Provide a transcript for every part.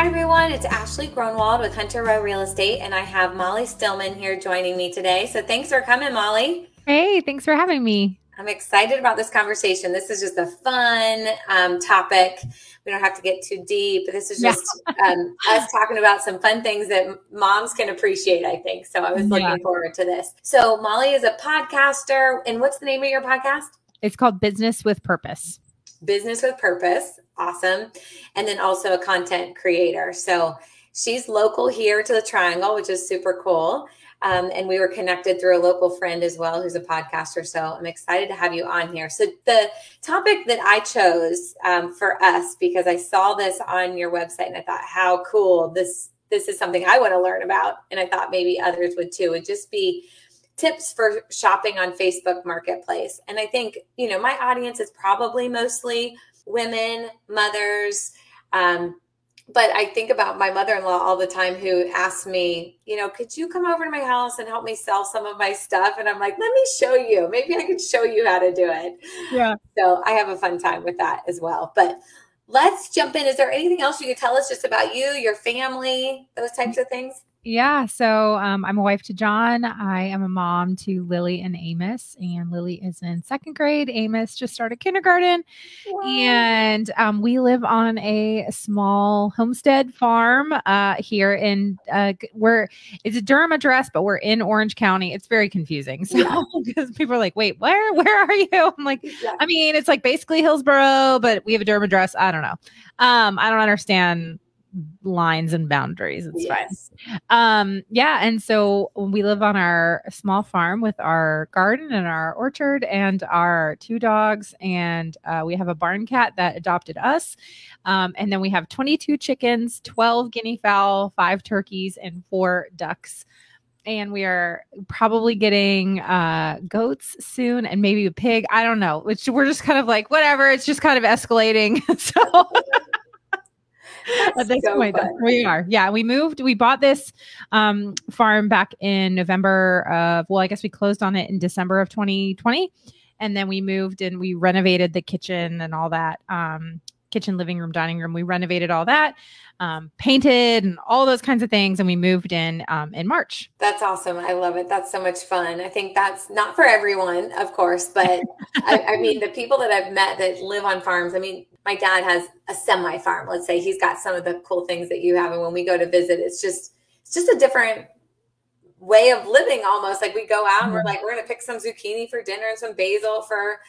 Hi everyone, it's Ashley Gronwald with Hunter Row Real Estate, and I have Molly Stillman here joining me today. So thanks for coming, Molly. Hey, thanks for having me. I'm excited about this conversation. This is just a fun um, topic. We don't have to get too deep. This is just yeah. um, us talking about some fun things that moms can appreciate, I think. So I was looking yeah. forward to this. So Molly is a podcaster. And what's the name of your podcast? It's called Business with Purpose. Business with Purpose awesome. And then also a content creator. So she's local here to the Triangle, which is super cool. Um, and we were connected through a local friend as well who's a podcaster. So I'm excited to have you on here. So the topic that I chose um, for us because I saw this on your website and I thought how cool this this is something I want to learn about, and I thought maybe others would too. Would just be tips for shopping on Facebook Marketplace. And I think you know my audience is probably mostly women, mothers. Um, but I think about my mother in law all the time who asks me, you know, could you come over to my house and help me sell some of my stuff? And I'm like, let me show you. Maybe I could show you how to do it. Yeah. So I have a fun time with that as well. But let's jump in. Is there anything else you could tell us just about you, your family, those types of things? Yeah. So um, I'm a wife to John. I am a mom to Lily and Amos. And Lily is in second grade. Amos just started kindergarten. Wow. And um, we live on a small homestead farm uh, here in, uh, we're, it's a Durham address, but we're in Orange County. It's very confusing. So because yeah. people are like, wait, where, where are you? I'm like, yeah. I mean, it's like basically Hillsborough, but we have a Durham address. I don't know. Um, I don't understand lines and boundaries. It's yes. fine. Um, yeah. And so we live on our small farm with our garden and our orchard and our two dogs. And uh, we have a barn cat that adopted us. Um, and then we have 22 chickens, 12 guinea fowl, five turkeys, and four ducks. And we are probably getting uh, goats soon and maybe a pig. I don't know. Which we're just kind of like, whatever. It's just kind of escalating. so at this so point, we are. Yeah, we moved. We bought this um, farm back in November of. Well, I guess we closed on it in December of 2020, and then we moved and we renovated the kitchen and all that. Um, kitchen, living room, dining room. We renovated all that, um, painted, and all those kinds of things, and we moved in um, in March. That's awesome. I love it. That's so much fun. I think that's not for everyone, of course, but I, I mean, the people that I've met that live on farms. I mean, my dad has a semi farm. Let's say he's got some of the cool things that you have, and when we go to visit, it's just it's just a different way of living almost. Like we go out and we're mm-hmm. like we're gonna pick some zucchini for dinner and some basil for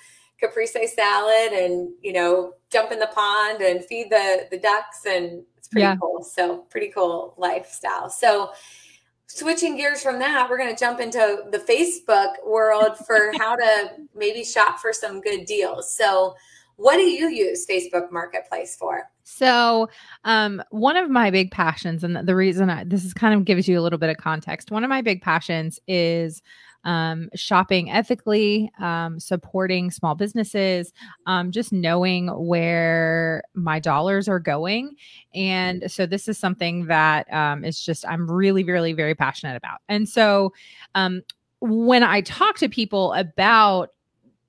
caprese salad and you know jump in the pond and feed the the ducks and it's pretty yeah. cool. So pretty cool lifestyle. So switching gears from that we're going to jump into the facebook world for how to maybe shop for some good deals. So what do you use Facebook Marketplace for? So, um, one of my big passions, and the reason I, this is kind of gives you a little bit of context, one of my big passions is um, shopping ethically, um, supporting small businesses, um, just knowing where my dollars are going. And so, this is something that um, is just, I'm really, really, very passionate about. And so, um, when I talk to people about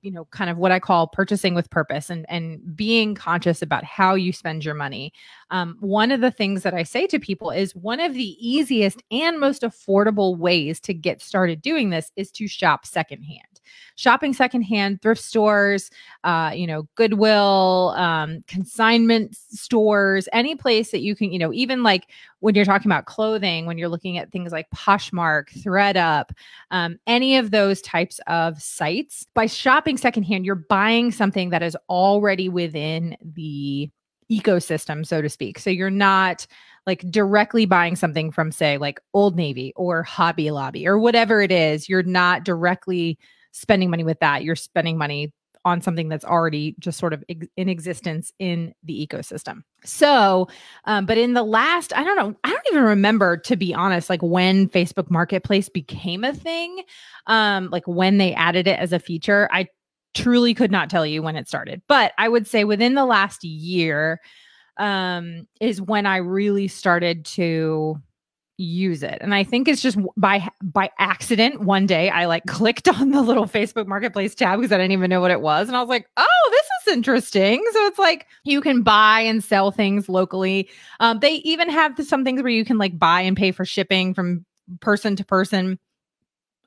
you know kind of what i call purchasing with purpose and and being conscious about how you spend your money. Um, one of the things that i say to people is one of the easiest and most affordable ways to get started doing this is to shop secondhand shopping secondhand, thrift stores, uh, you know, Goodwill, um, consignment stores, any place that you can, you know, even like when you're talking about clothing, when you're looking at things like Poshmark, ThredUp, um, any of those types of sites, by shopping secondhand, you're buying something that is already within the ecosystem, so to speak. So you're not like directly buying something from, say, like Old Navy or Hobby Lobby or whatever it is. You're not directly spending money with that. You're spending money on something that's already just sort of ex- in existence in the ecosystem. So, um, but in the last, I don't know, I don't even remember to be honest, like when Facebook Marketplace became a thing, um, like when they added it as a feature. I truly could not tell you when it started, but I would say within the last year um, is when I really started to use it. And i think it's just by by accident one day i like clicked on the little facebook marketplace tab because i didn't even know what it was. And i was like oh this is interesting. So it's like you can buy and sell things locally. Um, they even have some things where you can like buy and pay for shipping from person to person.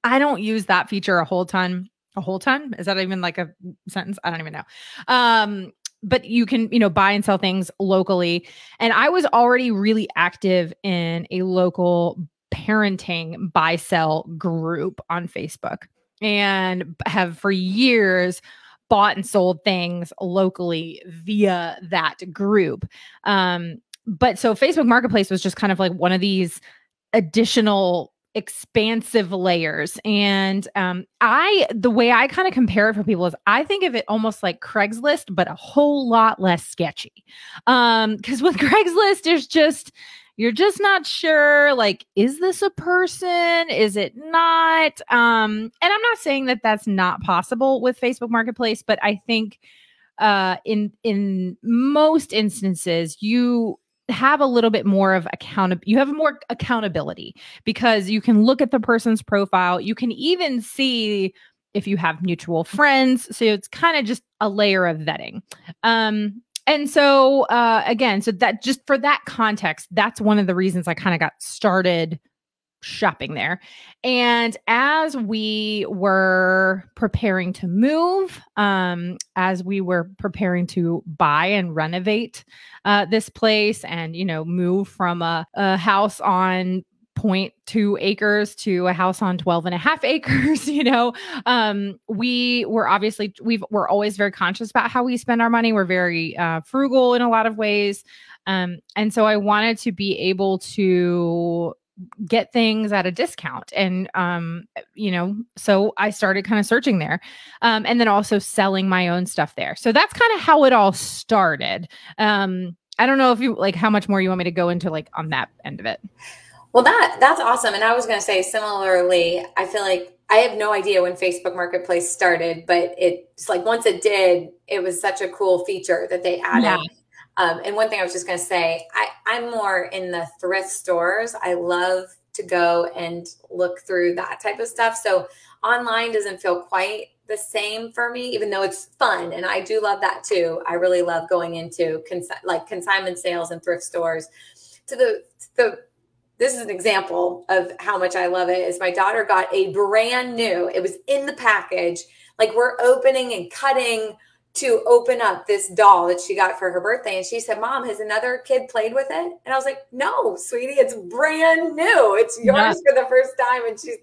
I don't use that feature a whole ton a whole ton? Is that even like a sentence? I don't even know. Um but you can you know buy and sell things locally. And i was already really active in a local parenting buy sell group on facebook and have for years bought and sold things locally via that group. Um but so facebook marketplace was just kind of like one of these additional expansive layers. And um, I, the way I kind of compare it for people is I think of it almost like Craigslist, but a whole lot less sketchy. Um, because with Craigslist, there's just, you're just not sure like is this a person is it not um and i'm not saying that that's not possible with facebook marketplace but i think uh in in most instances you have a little bit more of account you have more accountability because you can look at the person's profile. You can even see if you have mutual friends. So it's kind of just a layer of vetting. Um and so uh again so that just for that context that's one of the reasons i kind of got started shopping there. And as we were preparing to move, um, as we were preparing to buy and renovate uh, this place and, you know, move from a, a house on 0.2 acres to a house on 12 and a half acres you know um we were obviously we've we're always very conscious about how we spend our money we're very uh, frugal in a lot of ways um and so i wanted to be able to get things at a discount. And um you know so i started kind of searching there um and then also selling my own stuff there. So that's kind of how it all started. Um i don't know if you like how much more you want me to go into like on that end of it. Well that that's awesome. And i was going to say similarly i feel like i have no idea when facebook marketplace started but it's like once it did it was such a cool feature that they added yeah. Um, and one thing I was just going to say, I, I'm more in the thrift stores. I love to go and look through that type of stuff. So online doesn't feel quite the same for me, even though it's fun. And I do love that too. I really love going into consi- like consignment sales and thrift stores. To the, the, this is an example of how much I love it. Is my daughter got a brand new, it was in the package. Like we're opening and cutting to open up this doll that she got for her birthday. And she said, Mom, has another kid played with it? And I was like, No, sweetie, it's brand new. It's yours yeah. for the first time. And she's,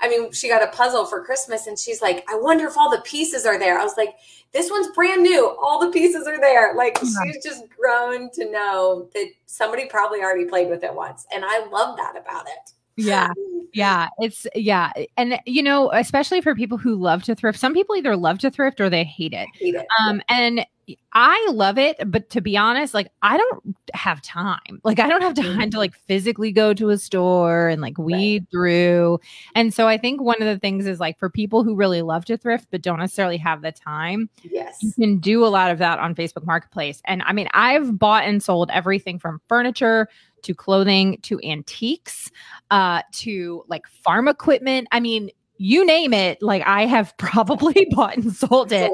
I mean, she got a puzzle for Christmas and she's like, I wonder if all the pieces are there. I was like, This one's brand new. All the pieces are there. Like yeah. she's just grown to know that somebody probably already played with it once. And I love that about it. Yeah. Yeah. It's, yeah. And, you know, especially for people who love to thrift, some people either love to thrift or they hate it. Hate it. Um, and I love it, but to be honest, like I don't have time. Like I don't have time to mm-hmm. like physically go to a store and like weed right. through. And so I think one of the things is like for people who really love to thrift but don't necessarily have the time, yes. You can do a lot of that on Facebook Marketplace. And I mean, I've bought and sold everything from furniture to clothing to antiques uh to like farm equipment. I mean, you name it, like I have probably bought and sold it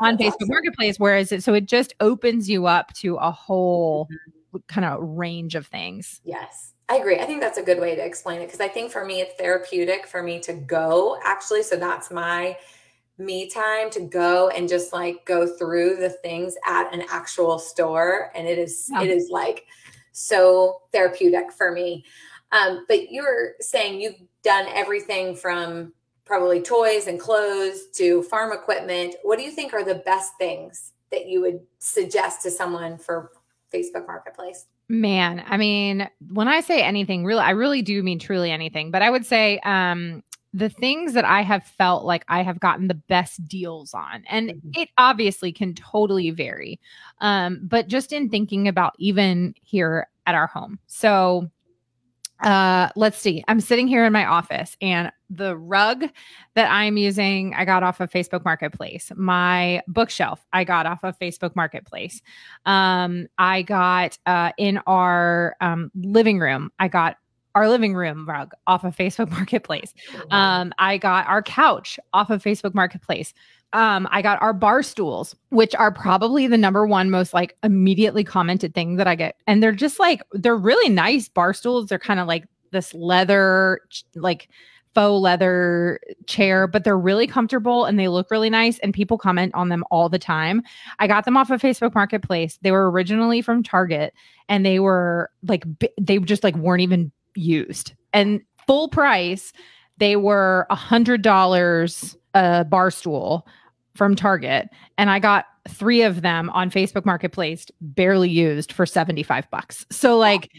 on Facebook awesome. Marketplace. Whereas it, so it just opens you up to a whole mm-hmm. kind of range of things. Yes. I agree. I think that's a good way to explain it because I think for me, it's therapeutic for me to go actually. So that's my me time to go and just like go through the things at an actual store. And it is, yeah. it is like so therapeutic for me. Um, but you were saying you've done everything from probably toys and clothes to farm equipment. What do you think are the best things that you would suggest to someone for Facebook Marketplace? Man, I mean, when I say anything, really, I really do mean truly anything. But I would say um, the things that I have felt like I have gotten the best deals on, and Mhm. it obviously can totally vary. Um, but just in thinking about even here at our home. So uh let's see i'm sitting here in my office and the rug that i'm using i got off of facebook marketplace my bookshelf i got off of facebook marketplace um i got uh in our um living room i got our living room rug off of facebook marketplace um, I got our couch off of Facebook Marketplace. Um, I got our bar stools, which are probably the number one most like immediately commented thing that I get. And they're just like, they're really nice bar stools. They're kind of like this leather, like faux leather chair, but they're really comfortable and they look really nice. And people comment on them all the time. I got them off of Facebook Marketplace. They were originally from Target and they were like, they just like weren't even used and full price they were a hundred dollars a bar stool from Target, and I got three of them on Facebook Marketplace, barely used for 75 bucks. So like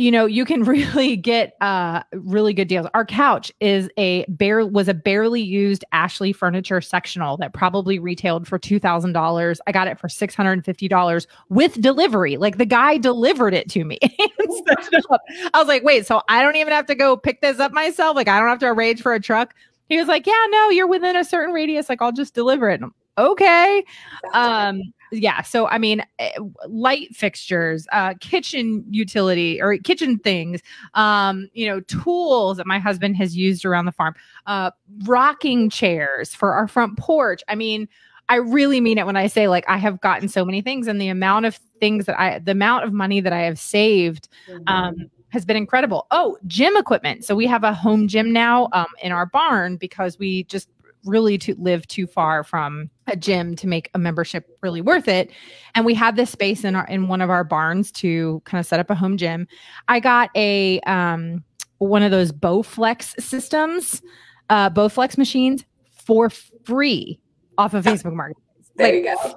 you know, you can really get uh really good deals. Our couch is a bare was a barely used Ashley furniture sectional that probably retailed for $2,000. I got it for $650 with delivery. Like the guy delivered it to me. and it up. I was like, "Wait, so I don't even have to go pick this up myself? Like I don't have to arrange for a truck?" He was like, "Yeah, no, you're within a certain radius. Like I'll just deliver it." And I'm, okay. Um yeah so i mean eh, light fixtures uh kitchen utility or kitchen things um you know tools that my husband has used around the farm uh rocking chairs for our front porch. I mean i really mean it when i say like i have gotten so many things and the amount of things that i the amount of money that i have saved um has been incredible. Oh gym equipment. So we have a home gym now um in our barn because we just really to live too far from a gym to make a membership really worth it. And we had this space in our in one of our barns to kind of set up a home gym. I got a um one of those bowflex systems uh bowflex machines for free off of facebook marketplace. There like, you go.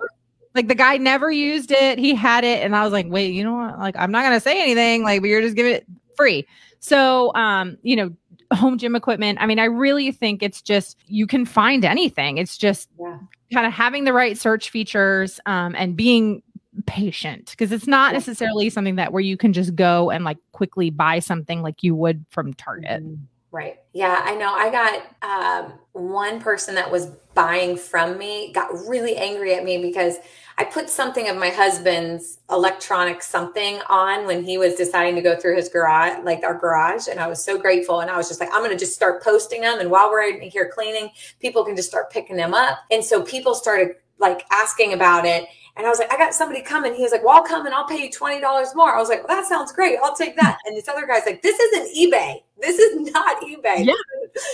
like the guy never used it. He had it and i was like wait you know what? Like i'm not gonna say anything. Like but you're just giving it free. So um you know home gym equipment i mean i really think it's just you can find anything it's just Yeah. kind of having the right search features um and being patient because it's not necessarily something that where you can just go and like quickly buy something like you would from target Mhm. Right. Yeah, I know. I got um, one person that was buying from me got really angry at me because I put something of my husband's electronic something on when he was deciding to go through his garage, like our garage. And I was so grateful. And I was just like, I'm going to just start posting them. And while we're here cleaning, people can just start picking them up. And so people started like asking about it. And I was like, I got somebody coming. He was like, Well, I'll come and I'll pay you $20 more. I was like, Well, that sounds great. I'll take that. And this other guy's like, This isn't eBay. This is not eBay. Yeah.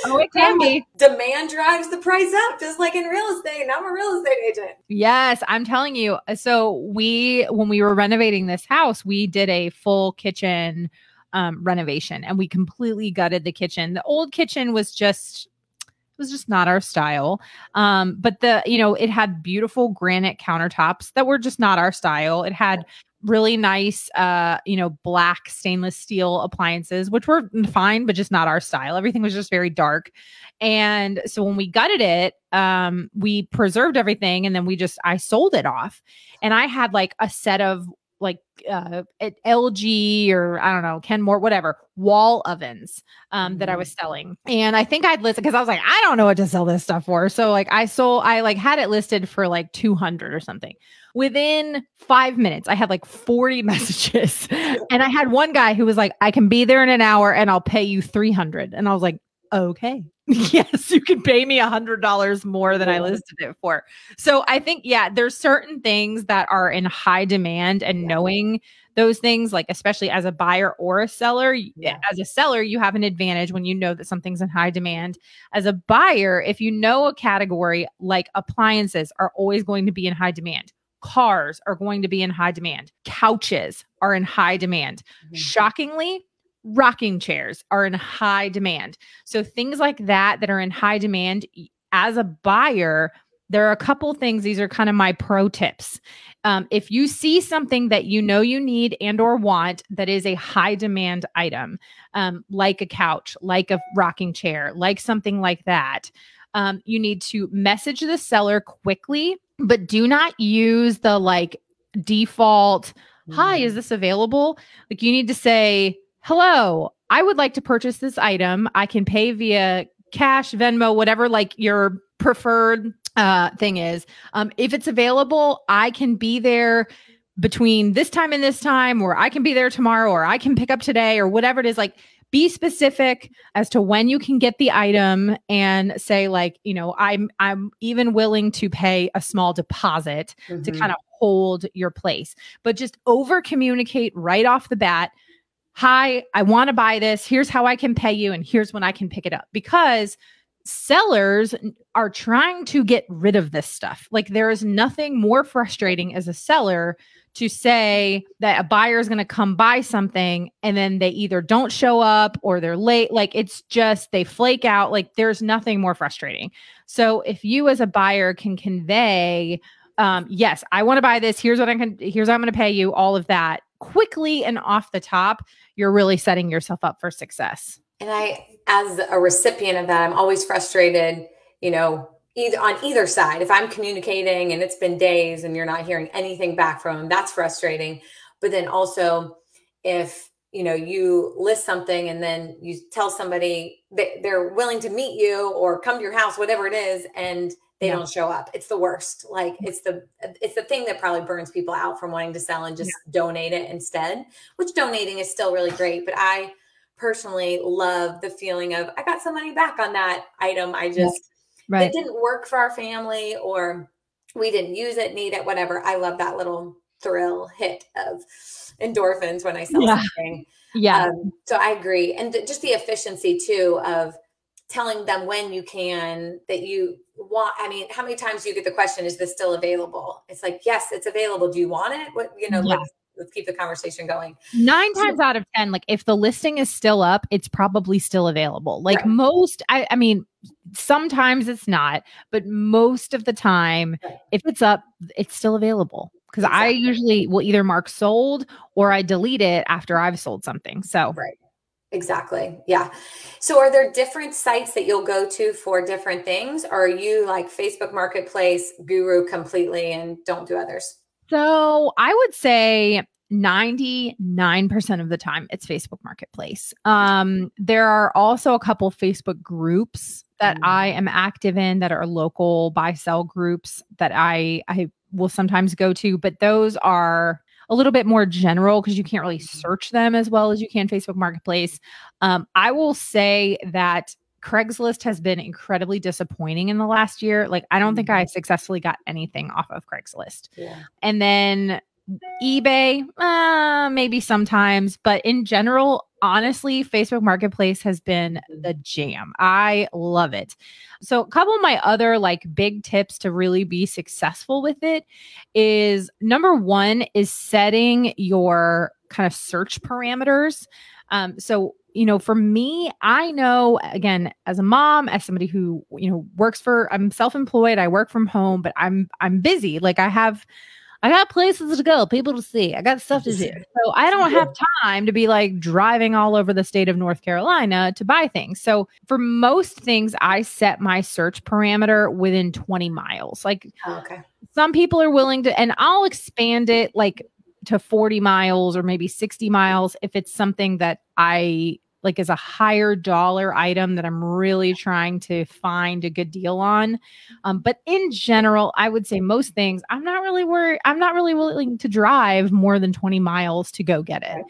oh it can be Demand drives the price up, just like in real estate. And I'm a real estate agent. Yes, I'm telling you. So we when we were renovating this house, we did a full kitchen um renovation and we completely gutted the kitchen. The old kitchen was just was just not our style. Um but the you know, it had beautiful granite countertops that were just not our style. It had really nice uh you know black stainless steel appliances which were fine but just not our style everything was just very dark and so when we gutted it, um, we preserved everything and then we just I sold it off. And I had like a set of like uh at LG or I don't know, Kenmore, whatever, wall ovens um that I was selling. And I think I'd listed because I was like, I don't know what to sell this stuff for. So like I sold I like had it listed for like 200 or something. Within five minutes, I had like 40 messages. and I had one guy who was like, I can be there in an hour and I'll pay you 300. And I was like, okay. Yes you can pay me a hundred dollars more than i listed it for. So i think yeah there's certain things that are in high demand and Yeah. knowing those things like especially as a buyer or a seller Yeah. as a seller you have an advantage when you know that something's in high demand. As a buyer if you know a category like appliances are always going to be in high demand. Cars are going to be in high demand. Couches are in high demand. Mhm. shockingly rocking chairs are in high demand. So things like that that are in high demand as a buyer there are a couple things these are kind of my pro tips. Um, if you see something that you know you need and or want that is a high demand item um, like a couch like a rocking chair like something like that um, you need to message the seller quickly but do not use the like default hi is mm. this available? Like you need to say hello i would like to purchase this item i can pay via cash venmo whatever like your preferred uh, thing is. Um, if it's available, I can be there between this time and this time, or I can be there tomorrow, or I can pick up today, or whatever it is. Like, be specific as to when you can get the item and say like you know i'm i'm even willing to pay a small deposit mm-hmm. to kind of hold your place but just over communicate right off the bat hi i want to buy this here's how i can pay you and here's when i can pick it up because sellers are trying to get rid of this stuff. Like there is nothing more frustrating as a seller to say that a buyer is going to come buy something and then they either don't show up or they're late. Like it's just they flake out. Like there's nothing more frustrating. So if you as a buyer can convey, um, yes, I want to buy this. Here's what I can. Here's how I'm going to pay you. All of that quickly and off the top. You're really setting yourself up for success. And I, as a recipient of that, I'm always frustrated, you know, either on either side. If I'm communicating and it's been days and you're not hearing anything back from them, that's frustrating. But then also, if you know you list something and then you tell somebody that they're willing to meet you or come to your house, whatever it is, and they yeah. don't show up, it's the worst. Like it's the it's the thing that probably burns people out from wanting to sell and just yeah. donate it instead. Which donating is still really great, but I personally love the feeling of I got some money back on that item. I just right. it didn't work for our family or we didn't use it, need it, whatever. I love that little thrill hit of endorphins when I sell yeah. something. Yeah. Um, so I agree. And th- just the efficiency too of telling them when you can that you want i mean how many times do you get the question is this still available it's like yes it's available do you want it what you know yeah let's keep the conversation going. Nine times out of 10, like if the listing is still up, it's probably still available. Like right. most, I, I mean, sometimes it's not, but most of the time, right. if it's up, it's still available. Because exactly. I usually will either mark sold or I delete it after I've sold something. So, right. Exactly. Yeah. So are there different sites that you'll go to for different things? Or are you like Facebook Marketplace guru completely and don't do others? So I would say 99% of the time it's Facebook Marketplace. Um, there are also a couple Facebook groups that mm. I am active in that are local buy sell groups that I I will sometimes go to, but those are a little bit more general because you can't really search them as well as you can Facebook Marketplace. Um, I will say that Craigslist has been incredibly disappointing in the last year. Like, I don't think I mm-hmm. successfully got anything off of Craigslist. Yeah. And then eBay, uh, maybe sometimes, but in general, honestly, Facebook Marketplace has been the jam. I love it. So, a couple of my other like big tips to really be successful with it is number one is setting your kind of search parameters. Um, so you know, for me, I know again, as a mom, as somebody who, you know, works for I'm self-employed, I work from home, but I'm I'm busy. Like I have I got places to go, people to see. I got stuff to do. So I don't have time to be like driving all over the state of North Carolina to buy things. So for most things, I set my search parameter within 20 miles. Like oh, okay. some people are willing to, and I'll expand it like to 40 miles or maybe 60 miles if it's something that I like is a higher dollar item that I'm really trying to find a good deal on. Um, but in general, I would say most things I'm not really worried. I'm not really willing to drive more than 20 miles to go get it.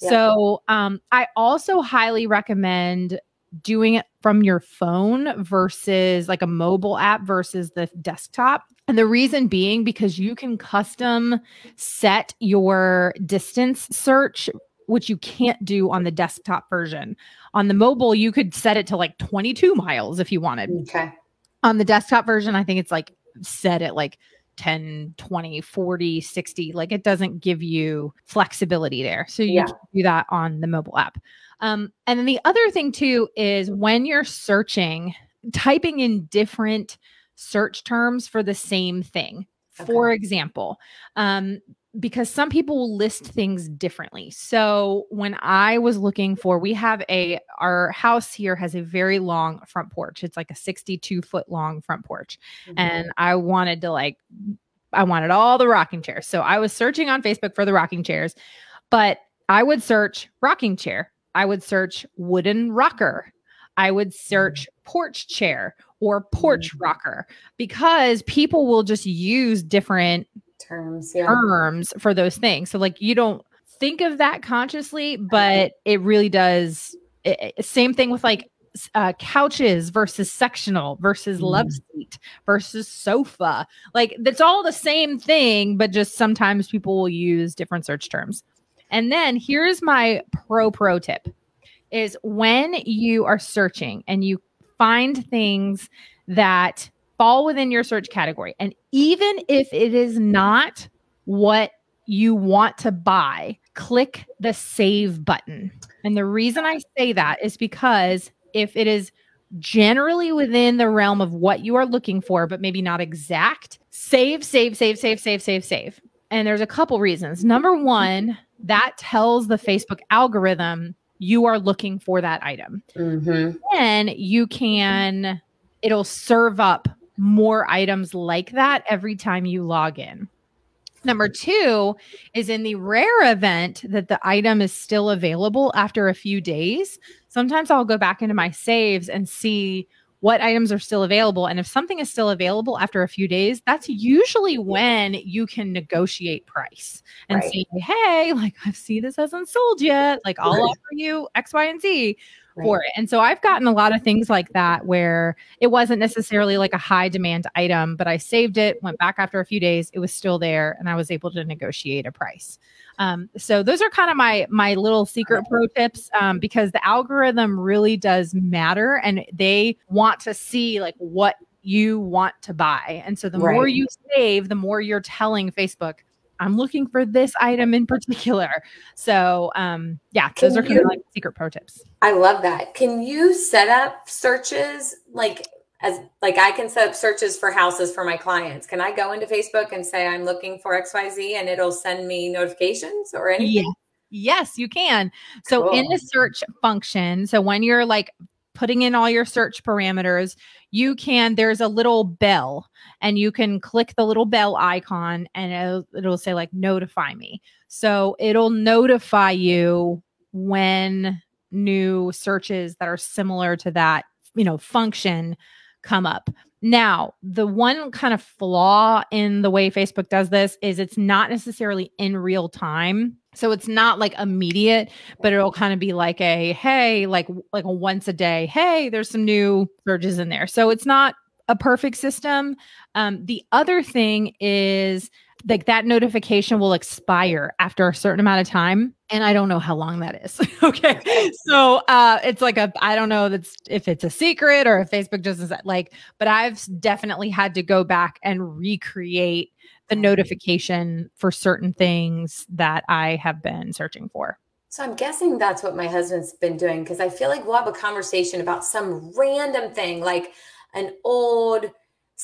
Yeah. So um, I also highly recommend doing it from your phone versus like a mobile app versus the desktop. And the reason being because you can custom set your distance search, which you can't do on the desktop version. On the mobile, you could set it to like 22 miles if you wanted. Okay. On the desktop version, I think it's like set at like 10, 20, 40, 60. Like it doesn't give you flexibility there. So you yeah. do that on the mobile app. Um, and then the other thing too is when you're searching, typing in different search terms for the same thing. Okay. For example, um, because some people will list things differently. So when I was looking for, we have a, our house here has a very long front porch. It's like a 62 foot long front porch. Mm-hmm. And I wanted to like, I wanted all the rocking chairs. So I was searching on Facebook for the rocking chairs, but I would search rocking chair. I would search wooden rocker. I would search mm-hmm. porch chair or porch mm-hmm. rocker because people will just use different terms, yeah. terms for those things. So like you don't think of that consciously, but it really does. It, same thing with like uh, couches versus sectional versus mm. love seat versus sofa. Like that's all the same thing, but just sometimes people will use different search terms. And then here's my pro pro tip is when you are searching and you find things that fall within your search category. And even if it is not what you want to buy, click the save button. And the reason I say that is because if it is generally within the realm of what you are looking for, but maybe not exact, save, save, save, save, save, save, save. And there's a couple reasons. Number one, that tells the Facebook algorithm you are looking for that item. Mm-hmm. Then you can, it'll serve up more items like that every time you log in. Number two is in the rare event that the item is still available after a few days. Sometimes I'll go back into my saves and see what items are still available. And if something is still available after a few days, that's usually when you can negotiate price and right. say, hey, like I see this hasn't sold yet. Like I'll offer you X, Y, and Z right. for it. And so I've gotten a lot of things like that where it wasn't necessarily like a high demand item, but I saved it, went back after a few days, it was still there, and I was able to negotiate a price. Um, so those are kind of my my little secret pro tips um, because the algorithm really does matter, and they want to see like what you want to buy. And so the right. more you save, the more you're telling Facebook, I'm looking for this item in particular. So, um, yeah, Can those are kind you, of like secret pro tips. I love that. Can you set up searches like as like I can set up searches for houses for my clients? Can I go into Facebook and say I'm looking for XYZ and it'll send me notifications or anything? Yeah. Yes, you can. So cool. in the search function, so when you're like putting in all your search parameters, you can there's a little bell and you can click the little bell icon and it'll, it'll say like notify me. So it'll notify you when new searches that are similar to that you know function come up now the one kind of flaw in the way facebook does this is it's not necessarily in real time. So it's not like immediate but it'll kind of be like a hey like like a once a day hey there's some new surges in there. So it's not a perfect system. Um, the other thing is like that notification will expire after a certain amount of time and i don't know how long that is okay? So uh it's like a i don't know that's if it's a secret or if facebook just is like but i've definitely had to go back and recreate the notification for certain things that i have been searching for. So I'm guessing that's what my husband's been doing because I feel like we'll have a conversation about some random thing like an old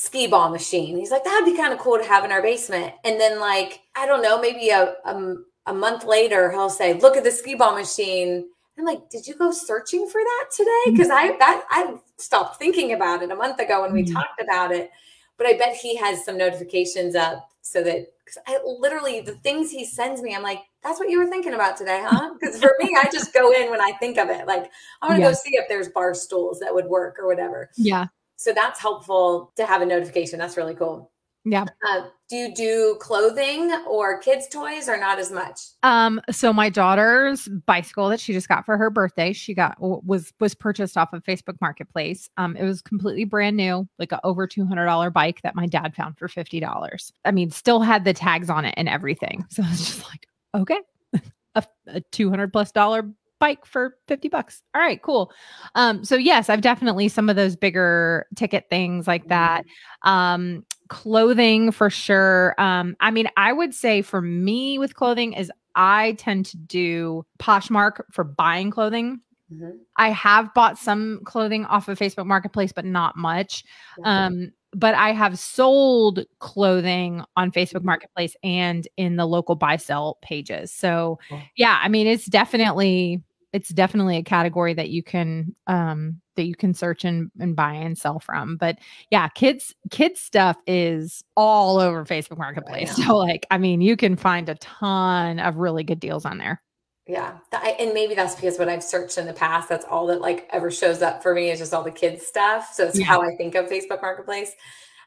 skee ball machine. He's like, that'd be kind of cool to have in our basement. And then, like, I don't know, maybe a, a, a month later, he'll say, look at the skee ball machine. I'm like, did you go searching for that today? Because mm-hmm. I that I stopped thinking about it a month ago when we mm-hmm. talked about it. But I bet he has some notifications up so that because I literally the things he sends me, I'm like, that's what you were thinking about today, huh? Because for me, I just go in when I think of it. Like, I want to go see if there's bar stools that would work or whatever. Yeah. So that's helpful to have a notification. That's really cool. Yeah. Uh, do you do clothing or kids' toys or not as much? Um, so my daughter's bicycle that she just got for her birthday, she got was was purchased off of Facebook Marketplace. Um, it was completely brand new, like a over two hundred dollar bike that my dad found for fifty dollars. I mean, still had the tags on it and everything. So it's just like, okay, a, a two hundred plus dollar bike for 50 bucks. All right, cool. Um, so yes, I've definitely some of those bigger ticket things like that. Mm-hmm. Um, clothing for sure. Um, I mean, I would say for me with clothing is I tend to do Poshmark for buying clothing. Mm-hmm. I have bought some clothing off of Facebook Marketplace, but not much. Mm-hmm. Um, but I have sold clothing on Facebook Marketplace and in the local buy sell pages. So yeah, I mean it's definitely it's definitely a category that you can um that you can search and, and buy and sell from. But yeah, kids kids stuff is all over Facebook Marketplace. So like I mean you can find a ton of really good deals on there. Yeah. and maybe that's because what I've searched in the past, that's all that like ever shows up for me is just all the kids stuff. So it's yeah. how I think of Facebook Marketplace.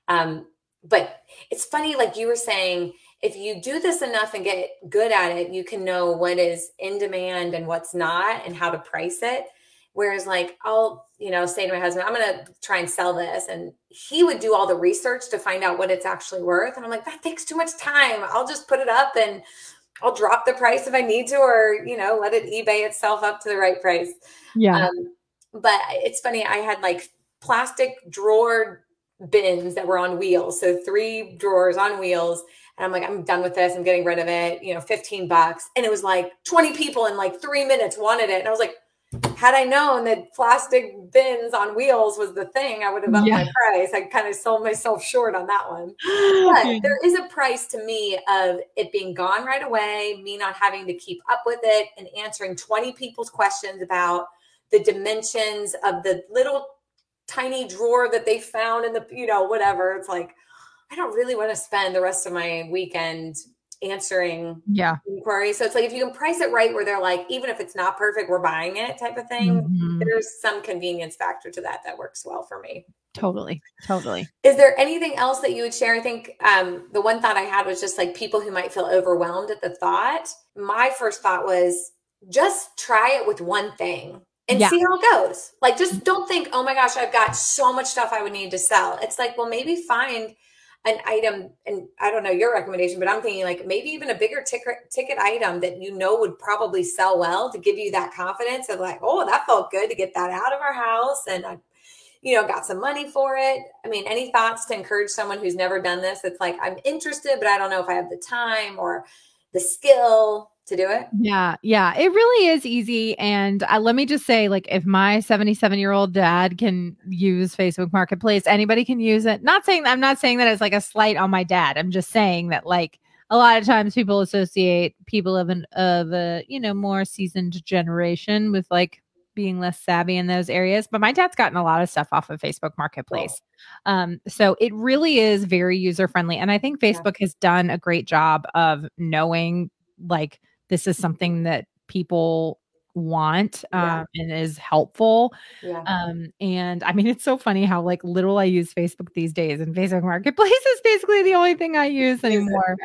Um, but it's funny, like you were saying, if you do this enough and get good at it, you can know what is in demand and what's not and how to price it. Whereas, like, I'll, you know, say to my husband, I'm going to try and sell this. And he would do all the research to find out what it's actually worth. And I'm like, that takes too much time. I'll just put it up and I'll drop the price if I need to, or you know, let it eBay itself up to the right price. Yeah. Um, but it's funny. I had like plastic drawer bins that were on wheels, so three drawers on wheels, and I'm like, I'm done with this. I'm getting rid of it. You know, 15 bucks, and it was like 20 people in like three minutes wanted it, and I was like, had I known that plastic bins on wheels was the thing, I would have upped yeah. my price. I kind of sold myself short on that one. But there is a price to me of it being gone right away, me not having to keep up with it, and answering 20 people's questions about the dimensions of the little tiny drawer that they found in the, you know, whatever. It's like, I don't really want to spend the rest of my weekend answering yeah inquiries. So it's like if you can price it right where they're like, even if it's not perfect, we're buying it type of thing. Mm-hmm. There's some convenience factor to that that works well for me. Totally. Totally. Is there anything else that you would share? I think um, the one thought I had was just like people who might feel overwhelmed at the thought. My first thought was just try it with one thing and yeah. see how it goes. Like, just don't think, oh my gosh, I've got so much stuff I would need to sell. It's like, well, maybe find an item and i don't know your recommendation but i'm thinking like maybe even a bigger ticket ticket item that you know would probably sell well to give you that confidence of like oh that felt good to get that out of our house and i you know got some money for it. I mean any thoughts to encourage someone who's never done this it's like i'm interested but i don't know if i have the time or the skill to do it. Yeah, yeah, it really is easy. And uh, let me just say, like, if my 77 year old dad can use Facebook Marketplace, anybody can use it. Not saying I'm not saying that as like a slight on my dad. I'm just saying that like a lot of times people associate people of an of a you know more seasoned generation with like being less savvy in those areas. But my dad's gotten a lot of stuff off of Facebook Marketplace. Um, so it really is very user friendly. And I think Facebook yeah. has done a great job of knowing like this is something that people want um, yeah. and is helpful. Yeah. Um, and I mean, it's so funny how like little I use Facebook these days, and Facebook Marketplace is basically the only thing I use anymore.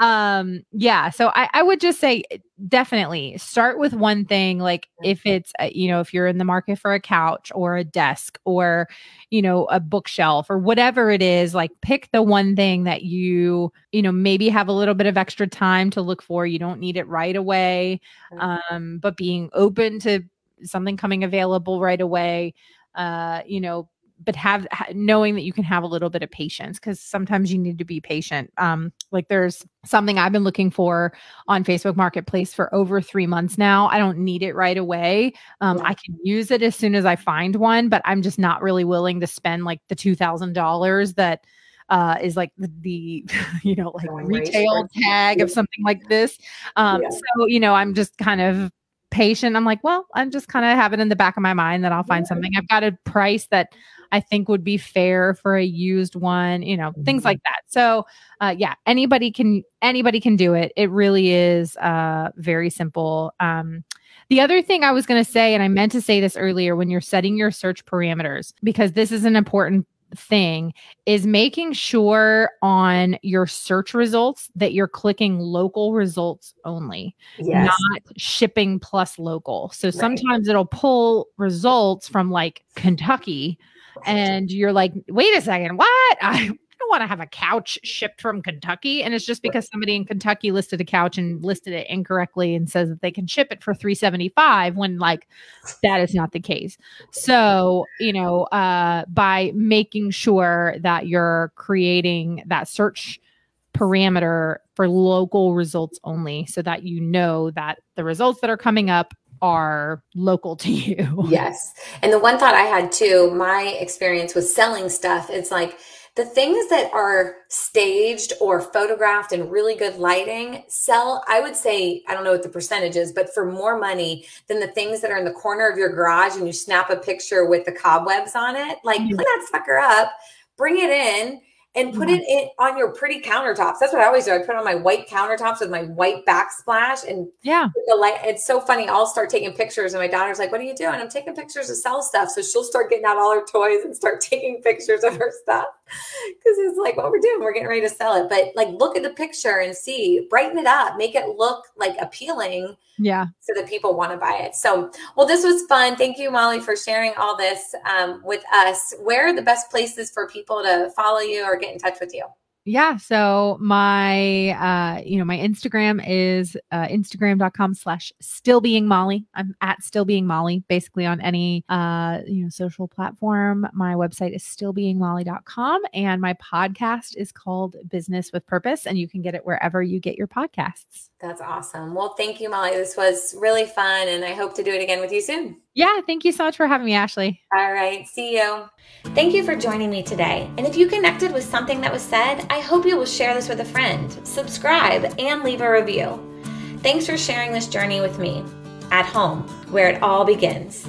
Um, yeah. So I, I would just say definitely start with one thing like if it's uh, you know if you're in the market for a couch or a desk or you know a bookshelf or whatever it is like pick the one thing that you you know maybe have a little bit of extra time to look for you don't need it right away um but being open to something coming available right away uh you know but have knowing that you can have a little bit of patience because sometimes you need to be patient. Um, like there's something I've been looking for on Facebook Marketplace for over three months now. I don't need it right away. Um, I can use it as soon as I find one, but I'm just not really willing to spend like the two thousand dollars that uh, is like the, the you know like retail tag of something like this. Um, yeah. So you know I'm just kind of patient. I'm like, well, I'm just kind of have it in the back of my mind that I'll find yeah. something. I've got a price that I think would be fair for a used one, you know, mm-hmm. things like that. So, uh, yeah, anybody can anybody can do it. It really is uh, very simple. Um, the other thing I was going to say, and I meant to say this earlier, when you're setting your search parameters, because this is an important thing is making sure on your search results that you're clicking local results only, yes. not shipping plus local. So right. sometimes it'll pull results from like Kentucky and you're like, wait a second, what? I don't want to have a couch shipped from Kentucky. And it's just because somebody in Kentucky listed a couch and listed it incorrectly and says that they can ship it for 375 when like that is not the case. So, you know, uh, by making sure that you're creating that search parameter for local results only so that you know that the results that are coming up are local to you. Yes. And the one thought I had too, my experience with selling stuff, it's like the things that are staged or photographed in really good lighting sell, I would say, I don't know what the percentage is, but for more money than the things that are in the corner of your garage and you snap a picture with the cobwebs on it. Like, mm-hmm. put that sucker up, bring it in and put it in on your pretty countertops. That's what I always do. I put on my white countertops with my white backsplash and yeah, the light. It's so funny. I'll start taking pictures, and my daughter's like, "What are you doing?" I'm taking pictures to sell stuff. So she'll start getting out all her toys and start taking pictures of her stuff because it's like what we're doing. We're getting ready to sell it, but like look at the picture and see, brighten it up, make it look like appealing yeah. So that people want to buy it. So, well, this was fun. Thank you, Molly, for sharing all this um, with us. Where are the best places for people to follow you or get in touch with you? yeah so my uh you know my instagram is uh instagram.com slash still being molly. I'm at still being molly basically on any uh you know social platform. My website is stillbeingmolly.com and my podcast is called business with purpose and you can get it wherever you get your podcasts. That's awesome. Well thank you molly. This was really fun and i hope to do it again with you soon yeah thank you so much for having me ashley all right see you thank you for joining me today and if you connected with something that was said I hope you will share this with a friend, subscribe, and leave a review. Thanks for sharing this journey with me at home, where it all begins.